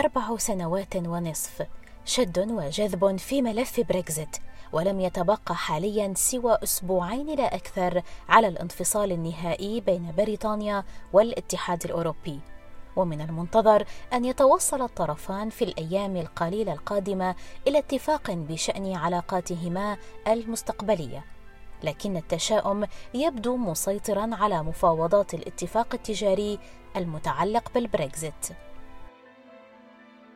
أربع سنوات ونصف شد وجذب في ملف بريكزيت ولم يتبقى حاليا سوى أسبوعين لا أكثر على الانفصال النهائي بين بريطانيا والاتحاد الأوروبي. ومن المنتظر أن يتوصل الطرفان في الأيام القليلة القادمة إلى اتفاق بشأن علاقاتهما المستقبلية. لكن التشاؤم يبدو مسيطرا على مفاوضات الاتفاق التجاري المتعلق بالبريكزيت.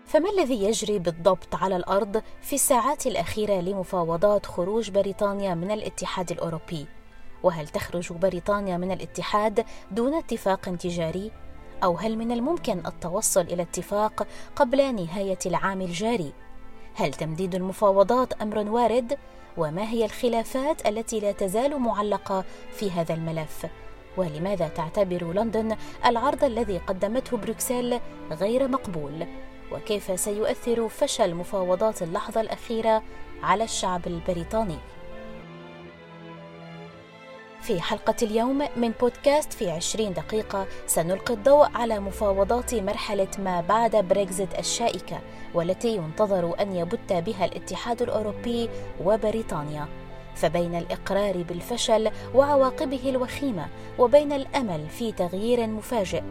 فما الذي يجري بالضبط على الأرض في الساعات الأخيرة لمفاوضات خروج بريطانيا من الاتحاد الأوروبي؟ وهل تخرج بريطانيا من الاتحاد دون اتفاق تجاري؟ أو هل من الممكن التوصل إلى اتفاق قبل نهاية العام الجاري؟ هل تمديد المفاوضات أمر وارد؟ وما هي الخلافات التي لا تزال معلقة في هذا الملف؟ ولماذا تعتبر لندن العرض الذي قدمته بروكسل غير مقبول؟ وكيف سيؤثر فشل مفاوضات اللحظة الأخيرة على الشعب البريطاني. في حلقة اليوم من بودكاست في عشرين دقيقة سنلقي الضوء على مفاوضات مرحلة ما بعد بريكزيت الشائكة والتي ينتظر أن يبت بها الاتحاد الأوروبي وبريطانيا. فبين الإقرار بالفشل وعواقبه الوخيمة وبين الأمل في تغيير مفاجئ.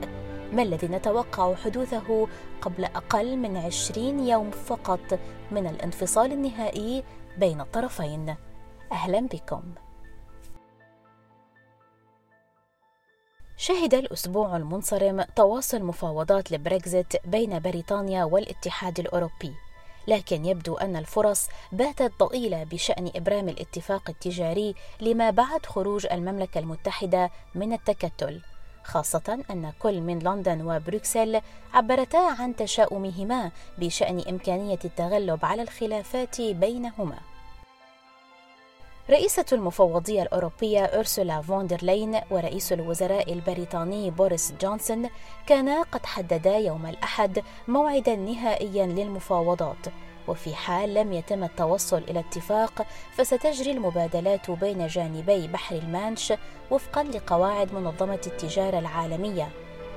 ما الذي نتوقع حدوثه قبل أقل من عشرين يوم فقط من الانفصال النهائي بين الطرفين؟ أهلا بكم. شهد الأسبوع المنصرم تواصل مفاوضات لبريكزيت بين بريطانيا والاتحاد الأوروبي لكن يبدو أن الفرص باتت ضئيلة بشأن إبرام الاتفاق التجاري لما بعد خروج المملكة المتحدة من التكتل. خاصة أن كل من لندن وبروكسل عبرتا عن تشاؤمهما بشأن إمكانية التغلب على الخلافات بينهما. رئيسة المفوضية الأوروبية أرسولا فوندرلين ورئيس الوزراء البريطاني بوريس جونسون كانا قد حددا يوم الأحد موعدا نهائيا للمفاوضات وفي حال لم يتم التوصل إلى اتفاق فستجري المبادلات بين جانبي بحر المانش وفقا لقواعد منظمة التجارة العالمية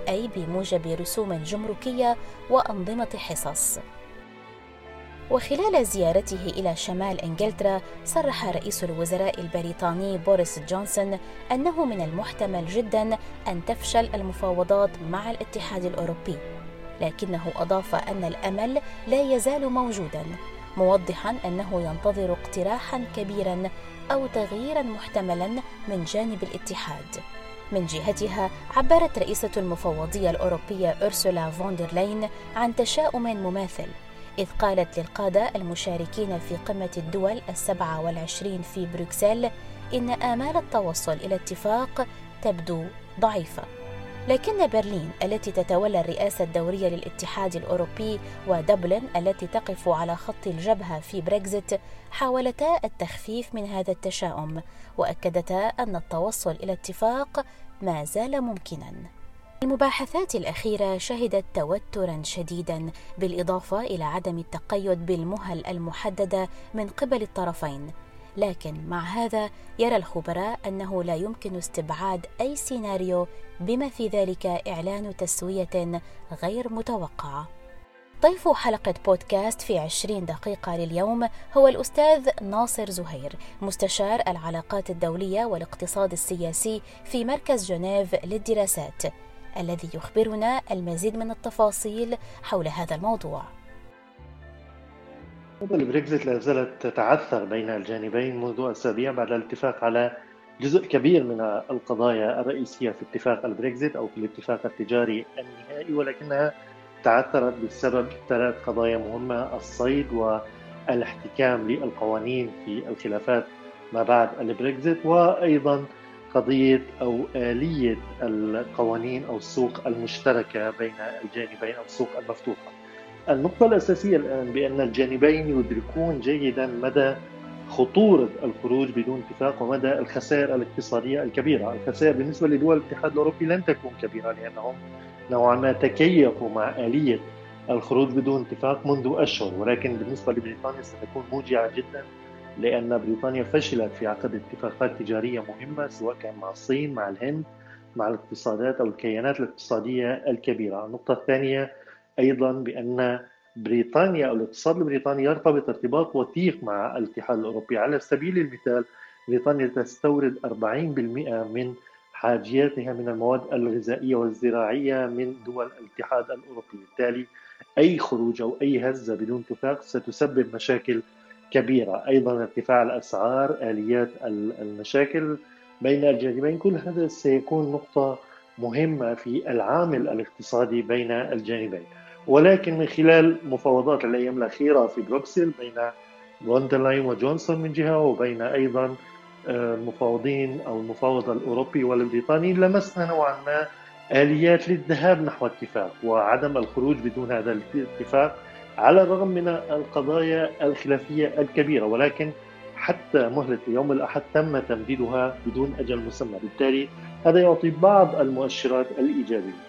أي بموجب رسوم جمركية وأنظمة حصص. وخلال زيارته إلى شمال إنجلترا صرح رئيس الوزراء البريطاني بوريس جونسون أنه من المحتمل جدا أن تفشل المفاوضات مع الاتحاد الأوروبي. لكنه أضاف أن الأمل لا يزال موجودا موضحا أنه ينتظر اقتراحا كبيرا أو تغييرا محتملا من جانب الاتحاد. من جهتها عبرت رئيسة المفوضية الأوروبية أرسولا فوندرلاين عن تشاؤم مماثل إذ قالت للقادة المشاركين في قمة الدول السبعة والعشرين في بروكسل إن آمال التوصل إلى اتفاق تبدو ضعيفة. لكن برلين التي تتولى الرئاسة الدورية للاتحاد الأوروبي ودبلن التي تقف على خط الجبهة في بريكزيت حاولتا التخفيف من هذا التشاؤم وأكدتا أن التوصل إلى اتفاق ما زال ممكنا. المباحثات الأخيرة شهدت توترا شديدا بالإضافة إلى عدم التقيد بالمهل المحددة من قبل الطرفين. لكن مع هذا يرى الخبراء أنه لا يمكن استبعاد أي سيناريو بما في ذلك إعلان تسوية غير متوقعه ضيف حلقة بودكاست في عشرين دقيقة لليوم هو الأستاذ ناصر زهير مستشار العلاقات الدولية والاقتصاد السياسي في مركز جنيف للدراسات الذي يخبرنا المزيد من التفاصيل حول هذا الموضوع. البريكزيت لا زالت تتعثر بين الجانبين منذ أسابيع بعد الاتفاق على جزء كبير من القضايا الرئيسية في اتفاق البريكزيت أو في الاتفاق التجاري النهائي ولكنها تعثرت بسبب ثلاث قضايا مهمة الصيد والاحتكام للقوانين في الخلافات ما بعد البريكزيت وأيضا قضية أو آلية القوانين أو السوق المشتركة بين الجانبين أو السوق المفتوحة النقطة الأساسية الآن بأن الجانبين يدركون جيدا مدى خطورة الخروج بدون اتفاق ومدى الخسائر الاقتصادية الكبيرة. الخسائر بالنسبة لدول الاتحاد الأوروبي لن تكون كبيرة لأنهم نوعا ما تكيفوا مع آلية الخروج بدون اتفاق منذ أشهر ولكن بالنسبة لبريطانيا ستكون موجعة جدا لأن بريطانيا فشلت في عقد اتفاقات تجارية مهمة سواء كان مع الصين مع الهند مع الاقتصادات أو الكيانات الاقتصادية الكبيرة. النقطة الثانية أيضا بأن بريطانيا أو الاقتصاد البريطاني يرتبط ارتباط وثيق مع الاتحاد الأوروبي. على سبيل المثال بريطانيا تستورد 40% من حاجياتها من المواد الغذائية والزراعية من دول الاتحاد الأوروبي، بالتالي أي خروج أو أي هزة بدون اتفاق ستسبب مشاكل كبيرة، أيضا ارتفاع الأسعار، آليات المشاكل بين الجانبين، كل هذا سيكون نقطة مهمة في العامل الاقتصادي بين الجانبين. ولكن من خلال مفاوضات الأيام الأخيرة في بروكسل بين فوندرلاين وجونسون من جهة وبين أيضا المفاوضين أو المفاوض الاوروبي والبريطاني لمسنا نوعا ما آليات للذهاب نحو اتفاق وعدم الخروج بدون هذا الاتفاق على الرغم من القضايا الخلافية الكبيرة ولكن حتى مهلة يوم الأحد تم تمديدها بدون أجل مسمى. بالتالي هذا يعطي بعض المؤشرات الإيجابية.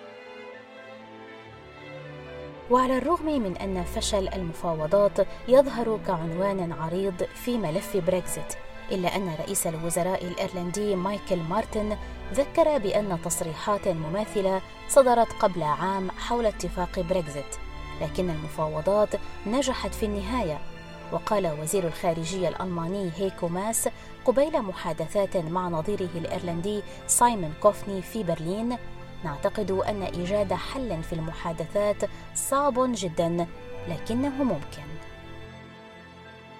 وعلى الرغم من أن فشل المفاوضات يظهر كعنوان عريض في ملف بريكزيت إلا أن رئيس الوزراء الإيرلندي مايكل مارتن ذكر بأن تصريحات مماثلة صدرت قبل عام حول اتفاق بريكزيت لكن المفاوضات نجحت في النهاية. وقال وزير الخارجية الألماني هيكو ماس قبيل محادثات مع نظيره الإيرلندي سايمون كوفني في برلين نعتقد أن إيجاد حل في المحادثات صعب جدا لكنه ممكن.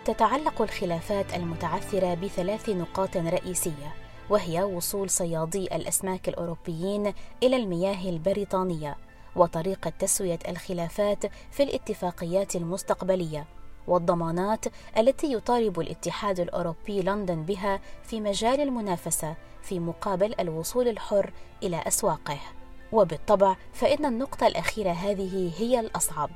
تتعلق الخلافات المتعثرة بثلاث نقاط رئيسية وهي وصول صيادي الأسماك الأوروبيين إلى المياه البريطانية وطريقة تسوية الخلافات في الاتفاقيات المستقبلية. والضمانات التي يطالب الاتحاد الأوروبي لندن بها في مجال المنافسة في مقابل الوصول الحر إلى أسواقه وبالطبع فإن النقطة الأخيرة هذه هي الأصعب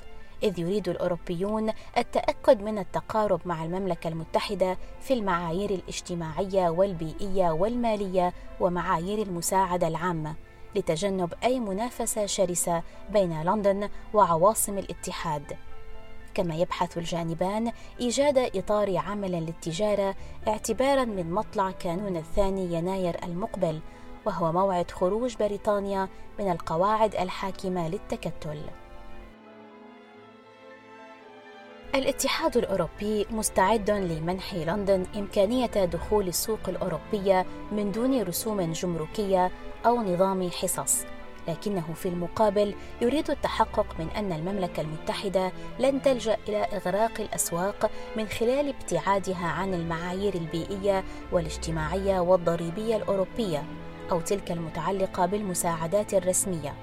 إذ يريد الأوروبيون التأكد من التقارب مع المملكة المتحدة في المعايير الاجتماعية والبيئية والمالية ومعايير المساعدة العامة لتجنب أي منافسة شرسة بين لندن وعواصم الاتحاد. كما يبحث الجانبان إيجاد إطار عمل للتجارة اعتبارا من مطلع كانون الثاني يناير المقبل وهو موعد خروج بريطانيا من القواعد الحاكمة للتكتل. الاتحاد الأوروبي مستعد لمنح لندن إمكانية دخول السوق الأوروبية من دون رسوم جمركية أو نظام حصص لكنه في المقابل يريد التحقق من أن المملكة المتحدة لن تلجأ إلى إغراق الأسواق من خلال ابتعادها عن المعايير البيئية والاجتماعية والضريبية الأوروبية أو تلك المتعلقة بالمساعدات الرسمية.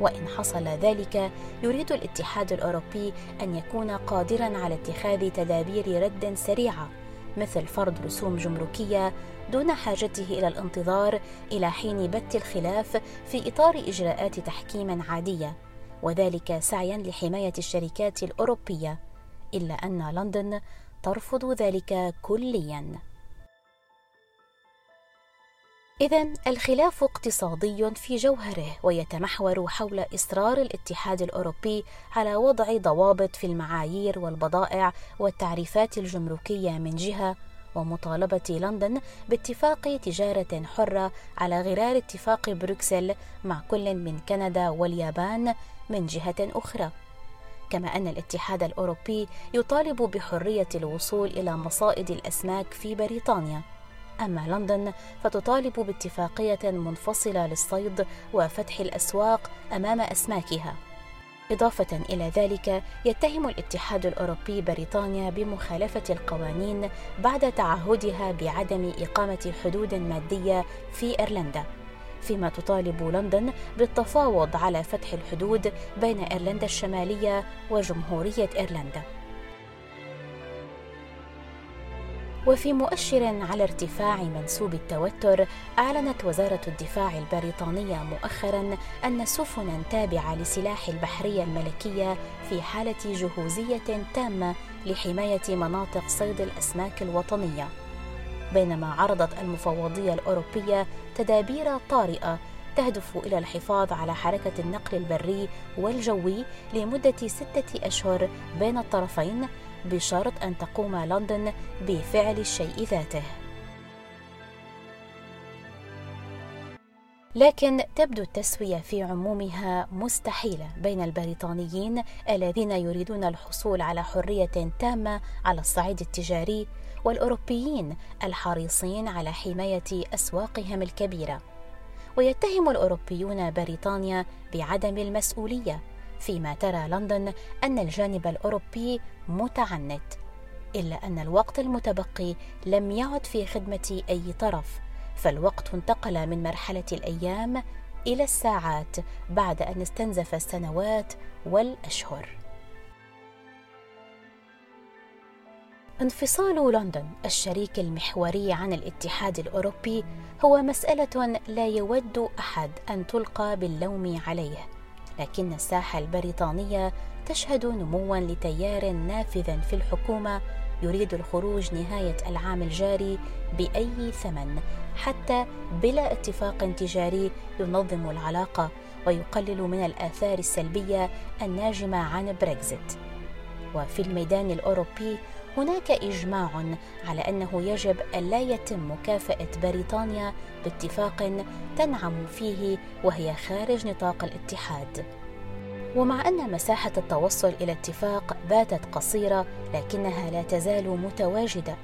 وإن حصل ذلك يريد الاتحاد الأوروبي أن يكون قادرا على اتخاذ تدابير رد سريعة مثل فرض رسوم جمركية دون حاجته إلى الانتظار إلى حين بت الخلاف في إطار إجراءات تحكيم عادية وذلك سعيا لحماية الشركات الأوروبية إلا أن لندن ترفض ذلك كليا. إذا الخلاف اقتصادي في جوهره ويتمحور حول إصرار الاتحاد الأوروبي على وضع ضوابط في المعايير والبضائع والتعريفات الجمركية من جهة ومطالبة لندن باتفاق تجارة حرة على غرار اتفاق بروكسل مع كل من كندا واليابان من جهة أخرى. كما أن الاتحاد الأوروبي يطالب بحرية الوصول إلى مصائد الأسماك في بريطانيا. أما لندن فتطالب باتفاقية منفصلة للصيد وفتح الأسواق أمام أسماكها إضافة إلى ذلك يتهم الاتحاد الأوروبي بريطانيا بمخالفة القوانين بعد تعهدها بعدم إقامة حدود مادية في إيرلندا فيما تطالب لندن بالتفاوض على فتح الحدود بين إيرلندا الشمالية وجمهورية إيرلندا. وفي مؤشر على ارتفاع منسوب التوتر أعلنت وزارة الدفاع البريطانية مؤخرا أن سفنا تابعة لسلاح البحرية الملكية في حالة جهوزية تامة لحماية مناطق صيد الأسماك الوطنية. بينما عرضت المفوضية الأوروبية تدابير طارئة تهدف إلى الحفاظ على حركة النقل البري والجوي لمدة ستة أشهر بين الطرفين بشرط أن تقوم لندن بفعل الشيء ذاته. لكن تبدو التسوية في عمومها مستحيلة بين البريطانيين الذين يريدون الحصول على حرية تامة على الصعيد التجاري والأوروبيين الحريصين على حماية أسواقهم الكبيرة. ويتهم الأوروبيون بريطانيا بعدم المسؤولية فيما ترى لندن أن الجانب الأوروبي متعنت إلا أن الوقت المتبقي لم يعد في خدمة أي طرف فالوقت انتقل من مرحلة الأيام إلى الساعات بعد أن استنزف السنوات والأشهر. انفصال لندن الشريك المحوري عن الاتحاد الأوروبي هو مسألة لا يود أحد أن تلقى باللوم عليه. لكن الساحة البريطانية تشهد نموا لتيار نافذ في الحكومة يريد الخروج نهاية العام الجاري بأي ثمن حتى بلا اتفاق تجاري ينظم العلاقة ويقلل من الآثار السلبية الناجمة عن بريكزيت. وفي الميدان الأوروبي هناك إجماع على أنه يجب الا يتم مكافأة بريطانيا باتفاق تنعم فيه وهي خارج نطاق الاتحاد. ومع أن مساحة التوصل إلى اتفاق باتت قصيرة لكنها لا تزال متواجدة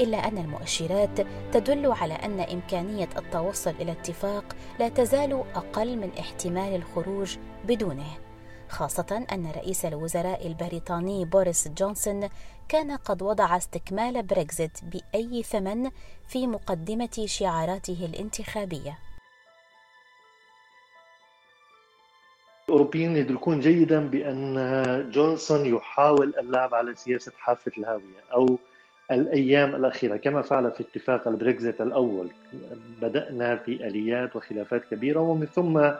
إلا أن المؤشرات تدل على أن إمكانية التوصل إلى اتفاق لا تزال أقل من احتمال الخروج بدونه. خاصة أن رئيس الوزراء البريطاني بوريس جونسون كان قد وضع استكمال بريكزيت بأي ثمن في مقدمة شعاراته الانتخابية. الأوروبيين يدركون جيدا بأن جونسون يحاول اللعب على سياسة حافة الهاوية أو الأيام الأخيرة كما فعل في اتفاق البريكزيت الأول بدأنا في آليات وخلافات كبيرة ومن ثم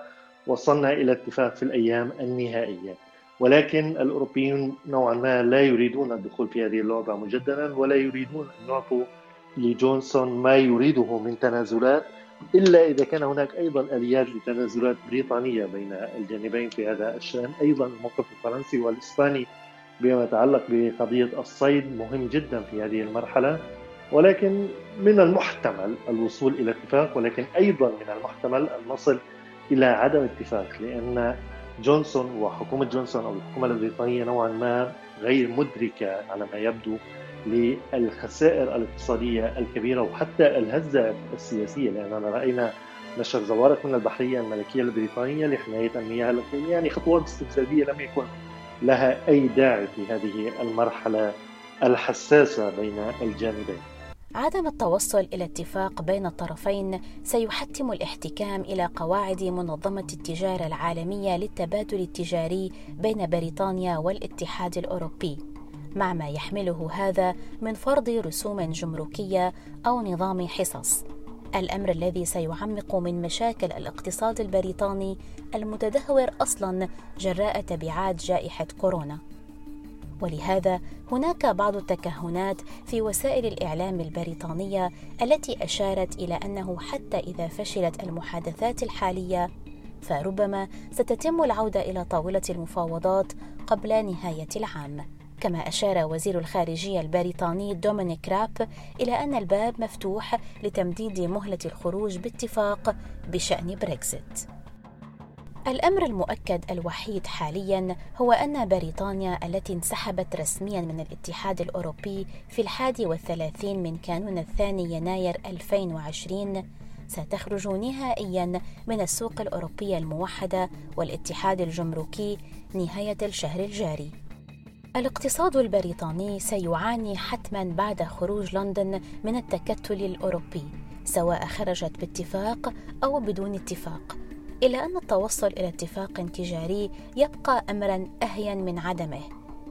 وصلنا إلى اتفاق في الأيام النهائية. ولكن الأوروبيون نوعا ما لا يريدون الدخول في هذه اللعبة مجددا ولا يريدون أن يعطوا لجونسون ما يريده من تنازلات إلا إذا كان هناك أيضا آليات لتنازلات بريطانية بين الجانبين في هذا الشأن. أيضا الموقف الفرنسي والإسباني بما يتعلق بقضية الصيد مهم جدا في هذه المرحلة. ولكن من المحتمل الوصول إلى اتفاق ولكن أيضا من المحتمل أن نصل إلى عدم اتفاق لأن جونسون وحكومة جونسون أو الحكومة البريطانيه نوعا ما غير مدركة على ما يبدو للخسائر الاقتصادية الكبيرة وحتى الهزة السياسية لاننا رأينا نشر زوارق من البحرية الملكية البريطانيه لحماية المياه الاقليميه يعني خطوات استفزازيه لم يكن لها أي داعي في هذه المرحلة الحساسة بين الجانبين. عدم التوصل إلى اتفاق بين الطرفين سيحتم الاحتكام إلى قواعد منظمة التجارة العالمية للتبادل التجاري بين بريطانيا والاتحاد الأوروبي. مع ما يحمله هذا من فرض رسوم جمركية أو نظام حصص. الأمر الذي سيعمق من مشاكل الاقتصاد البريطاني المتدهور أصلا جراء تبعات جائحة كورونا. ولهذا هناك بعض التكهنات في وسائل الإعلام البريطانية التي أشارت إلى أنه حتى إذا فشلت المحادثات الحالية فربما ستتم العودة إلى طاولة المفاوضات قبل نهاية العام كما أشار وزير الخارجية البريطاني دومينيك راب إلى أن الباب مفتوح لتمديد مهلة الخروج باتفاق بشأن بريكزيت. الأمر المؤكد الوحيد حاليا هو أن بريطانيا التي انسحبت رسميا من الاتحاد الأوروبي في الحادي والثلاثين من كانون الثاني يناير 2020 ستخرج نهائيا من السوق الأوروبية الموحدة والاتحاد الجمركي نهاية الشهر الجاري. الاقتصاد البريطاني سيعاني حتما بعد خروج لندن من التكتل الأوروبي سواء خرجت باتفاق أو بدون اتفاق. إلا أن التوصل إلى اتفاق تجاري يبقى أمرا أهين من عدمه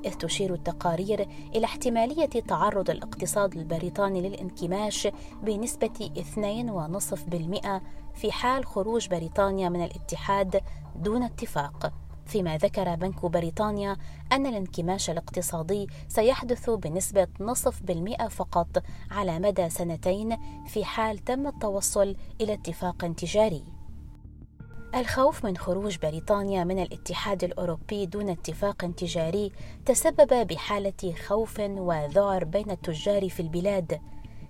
إذ تشير التقارير إلى احتمالية تعرض الاقتصاد البريطاني للانكماش بنسبة 2.5% في حال خروج بريطانيا من الاتحاد دون اتفاق. فيما ذكر بنك بريطانيا أن الانكماش الاقتصادي سيحدث بنسبة نصف بالمئة فقط على مدى سنتين في حال تم التوصل إلى اتفاق تجاري. الخوف من خروج بريطانيا من الاتحاد الأوروبي دون اتفاق تجاري تسبب بحالة خوف وذعر بين التجار في البلاد.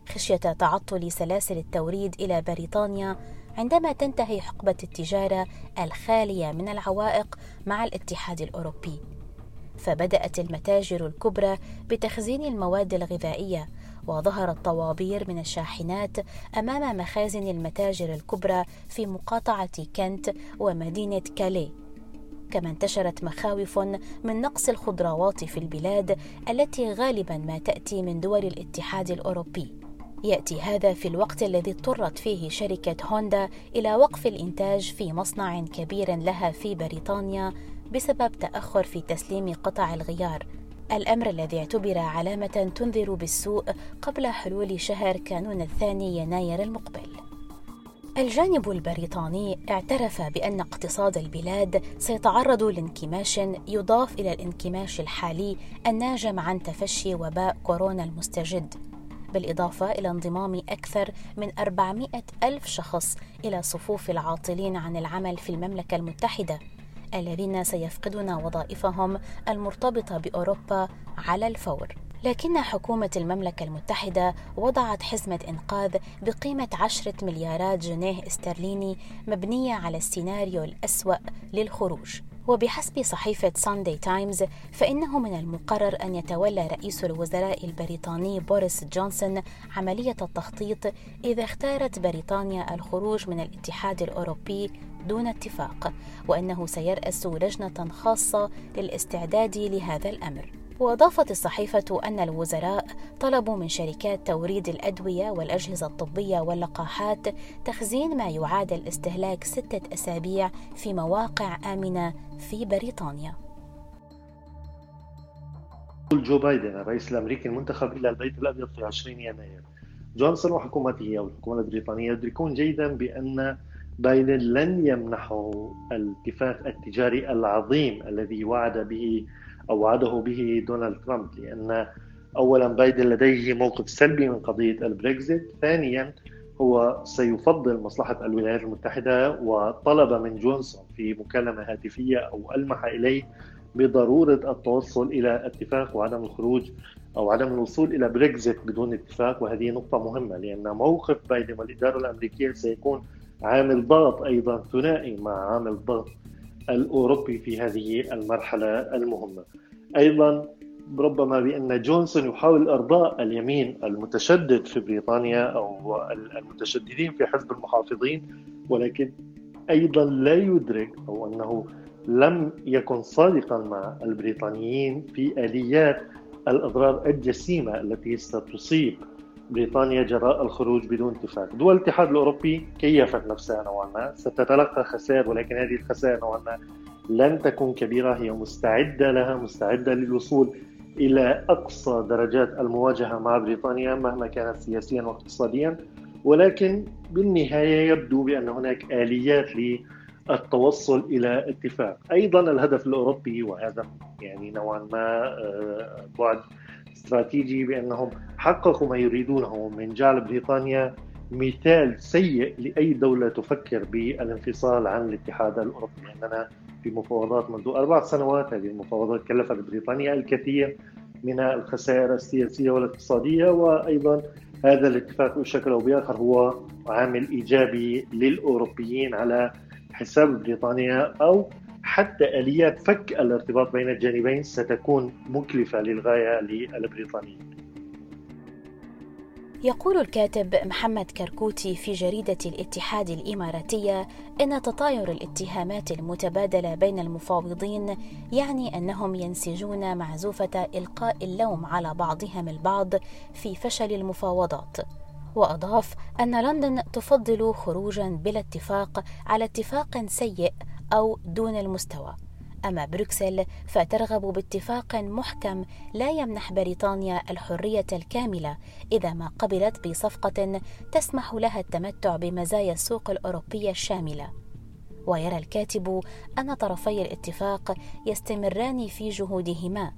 خشية تعطل سلاسل التوريد إلى بريطانيا عندما تنتهي حقبة التجارة الخالية من العوائق مع الاتحاد الأوروبي. فبدأت المتاجر الكبرى بتخزين المواد الغذائية وظهرت طوابير من الشاحنات أمام مخازن المتاجر الكبرى في مقاطعة كنت ومدينة كالي. كما انتشرت مخاوف من نقص الخضروات في البلاد التي غالبا ما تأتي من دول الاتحاد الأوروبي. يأتي هذا في الوقت الذي اضطرت فيه شركة هوندا إلى وقف الإنتاج في مصنع كبير لها في بريطانيا بسبب تأخر في تسليم قطع الغيار. الأمر الذي اعتبر علامة تنذر بالسوء قبل حلول شهر كانون الثاني يناير المقبل. الجانب البريطاني اعترف بأن اقتصاد البلاد سيتعرض لانكماش يضاف إلى الانكماش الحالي الناجم عن تفشي وباء كورونا المستجد بالإضافة إلى انضمام أكثر من 400 ألف شخص إلى صفوف العاطلين عن العمل في المملكة المتحدة. الذين سيفقدون وظائفهم المرتبطة بأوروبا على الفور. لكن حكومة المملكة المتحدة وضعت حزمة إنقاذ بقيمة عشرة مليارات جنيه استرليني مبنية على السيناريو الأسوأ للخروج. وبحسب صحيفة ساندي تايمز فإنه من المقرر أن يتولى رئيس الوزراء البريطاني بوريس جونسون عملية التخطيط إذا اختارت بريطانيا الخروج من الاتحاد الأوروبي دون اتفاق وأنه سيرأس لجنة خاصة للاستعداد لهذا الأمر. وأضافت الصحيفة أن الوزراء طلبوا من شركات توريد الأدوية والأجهزة الطبية واللقاحات تخزين ما يعادل استهلاك ستة أسابيع في مواقع آمنة في بريطانيا. جو بايدن الرئيس الأمريكي المنتخب إلى البيت الأبيض في 20 يناير. جونسون وحكومته أو الحكومة البريطانية يدركون جيدا بأن بايدن لن يمنحه الاتفاق التجاري العظيم الذي وعد به أو وعده به دونالد ترامب لأن أولا بايدن لديه موقف سلبي من قضية البريكزيت ثانيا هو سيفضل مصلحة الولايات المتحدة وطلب من جونسون في مكالمة هاتفية أو ألمح إليه بضرورة التوصل إلى اتفاق وعدم الخروج أو عدم الوصول إلى بريكزيت بدون اتفاق وهذه نقطة مهمة لأن موقف بايدن والإدارة الأمريكية سيكون عامل ضغط أيضا ثنائي مع عامل ضغط الأوروبي في هذه المرحلة المهمة. أيضا ربما بأن جونسون يحاول إرضاء اليمين المتشدد في بريطانيا أو المتشددين في حزب المحافظين ولكن أيضا لا يدرك أو أنه لم يكن صادقا مع البريطانيين في آليات الأضرار الجسيمة التي ستصيب بريطانيا جراء الخروج بدون اتفاق. دول الاتحاد الأوروبي كيفت نفسها نوعا ما؟ ستتلقى خسائر ولكن هذه الخسائر نوعا ما لن تكون كبيرة هي مستعدة لها مستعدة للوصول إلى أقصى درجات المواجهة مع بريطانيا مهما كانت سياسيا واقتصاديا ولكن بالنهاية يبدو بأن هناك آليات للتوصل إلى اتفاق. أيضا الهدف الأوروبي وهذا يعني نوعا ما آه، بعد استراتيجي بأنهم حققوا ما يريدونه من جعل بريطانيا مثال سيء لأي دولة تفكر بالانفصال عن الاتحاد الأوروبي. لأننا في مفاوضات منذ أربع سنوات هذه المفاوضات كلفت بريطانيا الكثير من الخسائر السياسية والاقتصادية وأيضا هذا الاتفاق بشكل أو بآخر هو عامل إيجابي للأوروبيين على حساب بريطانيا أو حتى آليات فك الارتباط بين الجانبين ستكون مكلفة للغاية للبريطانيين. يقول الكاتب محمد كركوتي في جريدة الاتحاد الإماراتية إن تطاير الاتهامات المتبادلة بين المفاوضين يعني أنهم ينسجون معزوفة إلقاء اللوم على بعضهم البعض في فشل المفاوضات. وأضاف أن لندن تفضل خروجا بلا اتفاق على اتفاق سيء أو دون المستوى أما بروكسل فترغب باتفاق محكم لا يمنح بريطانيا الحرية الكاملة إذا ما قبلت بصفقة تسمح لها التمتع بمزايا السوق الأوروبية الشاملة. ويرى الكاتب أن طرفي الاتفاق يستمران في جهودهما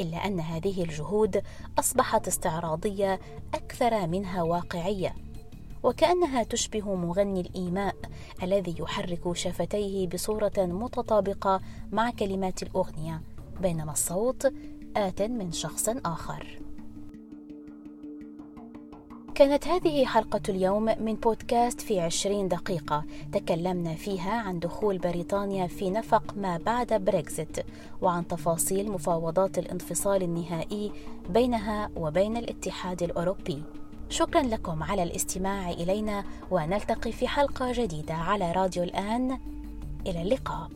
إلا أن هذه الجهود أصبحت استعراضية أكثر منها واقعية. وكأنها تشبه مغني الإيماء الذي يحرك شفتيه بصورة متطابقة مع كلمات الأغنية بينما الصوت آت من شخص آخر. كانت هذه حلقة اليوم من بودكاست في عشرين دقيقة. تكلمنا فيها عن دخول بريطانيا في نفق ما بعد بريكزيت وعن تفاصيل مفاوضات الانفصال النهائي بينها وبين الاتحاد الأوروبي. شكرا لكم على الاستماع إلينا ونلتقي في حلقة جديدة على راديو الآن. إلى اللقاء.